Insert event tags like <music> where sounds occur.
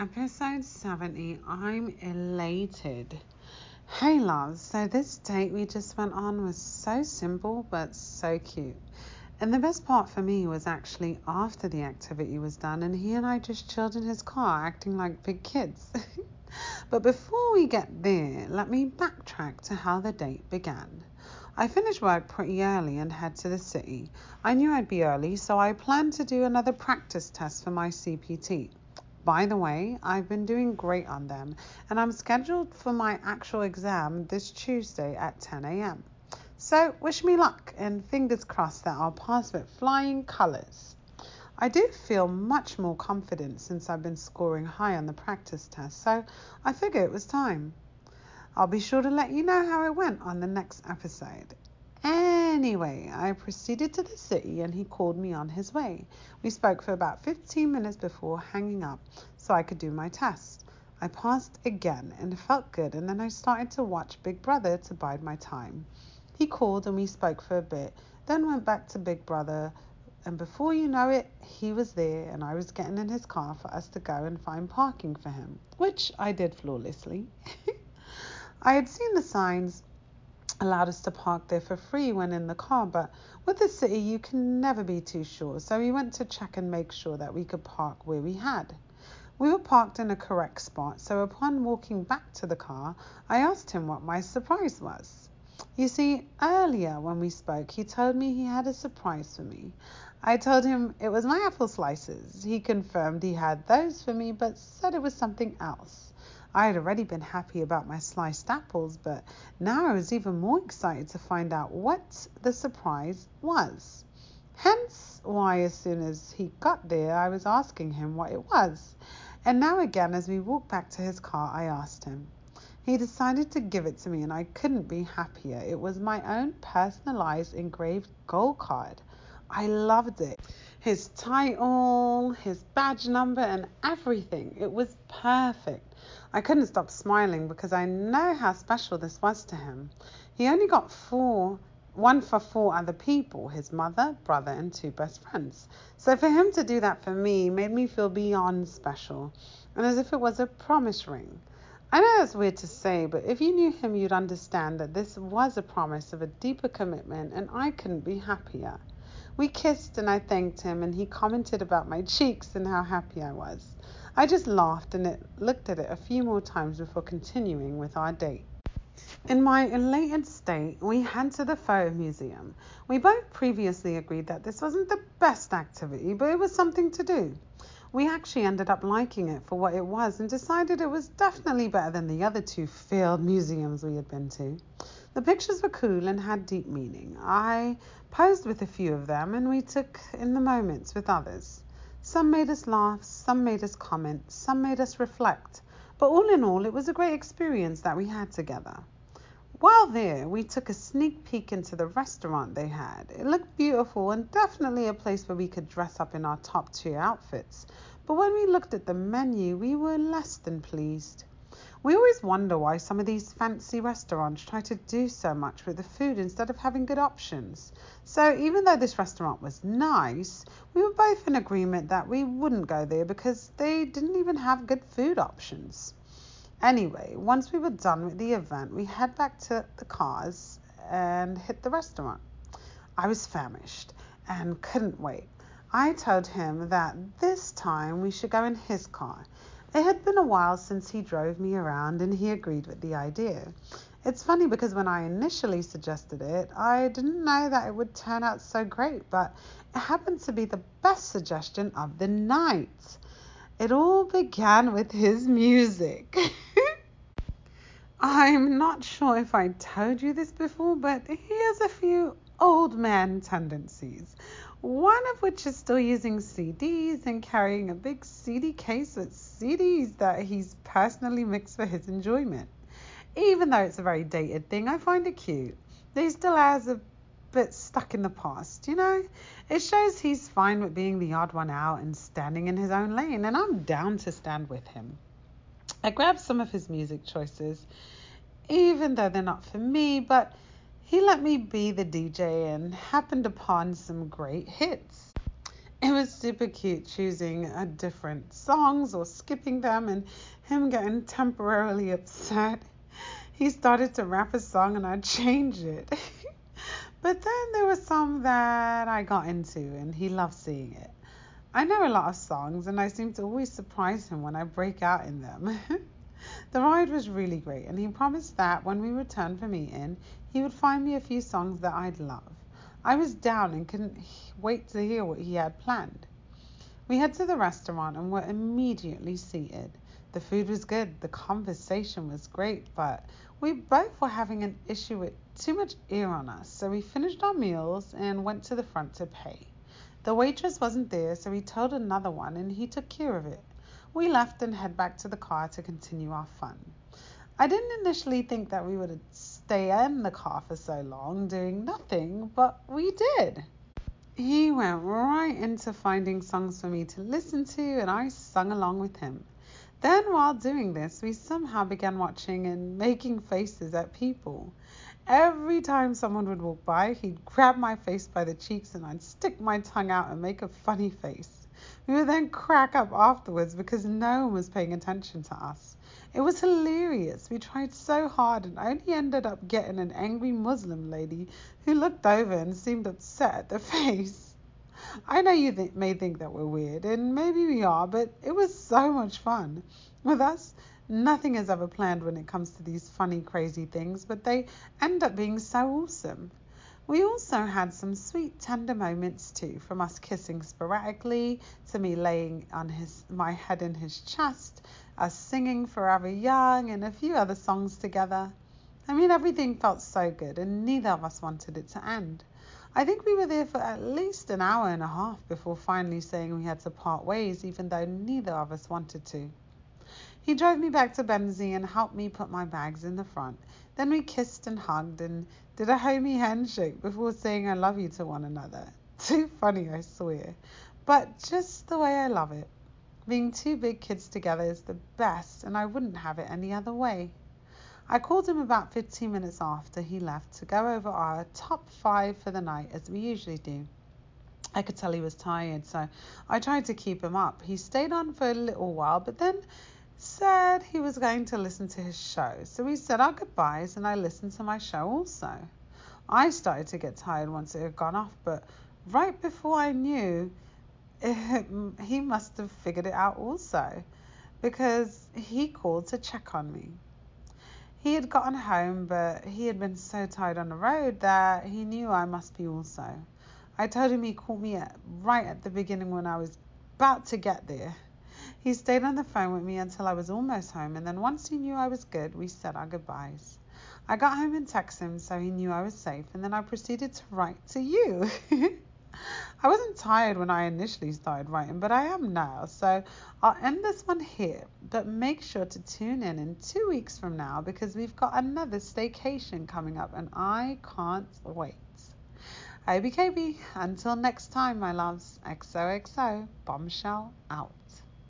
Episode 70. I'm elated. Hey, loves. So, this date we just went on was so simple but so cute. And the best part for me was actually after the activity was done, and he and I just chilled in his car acting like big kids. <laughs> but before we get there, let me backtrack to how the date began. I finished work pretty early and head to the city. I knew I'd be early, so I planned to do another practice test for my CPT. By the way, I've been doing great on them, and I'm scheduled for my actual exam this Tuesday at 10 a.m. So, wish me luck and fingers crossed that I'll pass with flying colours. I do feel much more confident since I've been scoring high on the practice test, so I figure it was time. I'll be sure to let you know how it went on the next episode. Anyway, I proceeded to the city and he called me on his way. We spoke for about 15 minutes before hanging up so I could do my test. I passed again and felt good, and then I started to watch Big Brother to bide my time. He called and we spoke for a bit, then went back to Big Brother, and before you know it, he was there and I was getting in his car for us to go and find parking for him, which I did flawlessly. <laughs> I had seen the signs allowed us to park there for free when in the car, but with the city you can never be too sure. So we went to check and make sure that we could park where we had. We were parked in a correct spot, so upon walking back to the car, I asked him what my surprise was. You see, earlier when we spoke, he told me he had a surprise for me. I told him it was my apple slices. He confirmed he had those for me, but said it was something else. I had already been happy about my sliced apples, but now I was even more excited to find out what the surprise was. Hence why, as soon as he got there, I was asking him what it was. And now, again, as we walked back to his car, I asked him. He decided to give it to me, and I couldn't be happier. It was my own personalized engraved gold card. I loved it. His title, his badge number, and everything. It was perfect. I couldn't stop smiling because I know how special this was to him. He only got four, one for four other people his mother, brother, and two best friends. So for him to do that for me made me feel beyond special and as if it was a promise ring. I know that's weird to say, but if you knew him, you'd understand that this was a promise of a deeper commitment, and I couldn't be happier. We kissed, and I thanked him, and he commented about my cheeks and how happy I was. I just laughed and it, looked at it a few more times before continuing with our date. In my elated state, we head to the photo museum. We both previously agreed that this wasn't the best activity, but it was something to do. We actually ended up liking it for what it was and decided it was definitely better than the other two failed museums we had been to. The pictures were cool and had deep meaning. I posed with a few of them and we took in the moments with others. Some made us laugh, some made us comment, some made us reflect, but all in all, it was a great experience that we had together. While there, we took a sneak peek into the restaurant they had. It looked beautiful and definitely a place where we could dress up in our top tier outfits. But when we looked at the menu, we were less than pleased. We always wonder why some of these fancy restaurants try to do so much with the food instead of having good options. So, even though this restaurant was nice, we were both in agreement that we wouldn't go there because they didn't even have good food options. Anyway, once we were done with the event, we head back to the cars and hit the restaurant. I was famished and couldn't wait. I told him that this time we should go in his car it had been a while since he drove me around and he agreed with the idea. It's funny because when I initially suggested it, I didn't know that it would turn out so great, but it happened to be the best suggestion of the night. It all began with his music. <laughs> I'm not sure if I told you this before, but he has a few old man tendencies. One of which is still using CDs and carrying a big CD case with CDs that he's personally mixed for his enjoyment. Even though it's a very dated thing, I find it cute. He still has a bit stuck in the past, you know? It shows he's fine with being the odd one out and standing in his own lane, and I'm down to stand with him. I grabbed some of his music choices, even though they're not for me, but he let me be the DJ and happened upon some great hits. It was super cute choosing a different songs or skipping them and him getting temporarily upset. He started to rap a song and I changed it. <laughs> but then there were some that I got into and he loved seeing it. I know a lot of songs and I seem to always surprise him when I break out in them. <laughs> the ride was really great and he promised that when we returned from eating, he would find me a few songs that I'd love. I was down and couldn't wait to hear what he had planned. We head to the restaurant and were immediately seated. The food was good, the conversation was great, but we both were having an issue with too much air on us, so we finished our meals and went to the front to pay. The waitress wasn't there, so we told another one and he took care of it. We left and head back to the car to continue our fun. I didn't initially think that we would stay in the car for so long doing nothing, but we did. He went right into finding songs for me to listen to, and I sung along with him. Then, while doing this, we somehow began watching and making faces at people. Every time someone would walk by, he'd grab my face by the cheeks and I'd stick my tongue out and make a funny face. We would then crack up afterwards because no one was paying attention to us. It was hilarious. We tried so hard and only ended up getting an angry Muslim lady who looked over and seemed upset at the <laughs> face. I know you th- may think that we're weird, and maybe we are, but it was so much fun. With us, Nothing is ever planned when it comes to these funny, crazy things, but they end up being so awesome. We also had some sweet, tender moments too, from us kissing sporadically to me laying on his my head in his chest, us singing Forever Young and a few other songs together. I mean, everything felt so good, and neither of us wanted it to end. I think we were there for at least an hour and a half before finally saying we had to part ways, even though neither of us wanted to. He drove me back to Benzie and helped me put my bags in the front. Then we kissed and hugged and did a homie handshake before saying I love you to one another. <laughs> Too funny, I swear. But just the way I love it. Being two big kids together is the best, and I wouldn't have it any other way. I called him about 15 minutes after he left to go over our top five for the night, as we usually do. I could tell he was tired, so I tried to keep him up. He stayed on for a little while, but then said he was going to listen to his show. So we said our goodbyes and I listened to my show also. I started to get tired once it had gone off, but right before I knew, it, <laughs> he must have figured it out also because he called to check on me. He had gotten home, but he had been so tired on the road that he knew I must be also. I told him he called me at, right at the beginning when I was about to get there. He stayed on the phone with me until I was almost home, and then once he knew I was good, we said our goodbyes. I got home and texted him so he knew I was safe, and then I proceeded to write to you. <laughs> I wasn't tired when I initially started writing, but I am now, so I'll end this one here. But make sure to tune in in two weeks from now because we've got another staycation coming up, and I can't wait. IBKB, until next time, my loves. XOXO, bombshell out.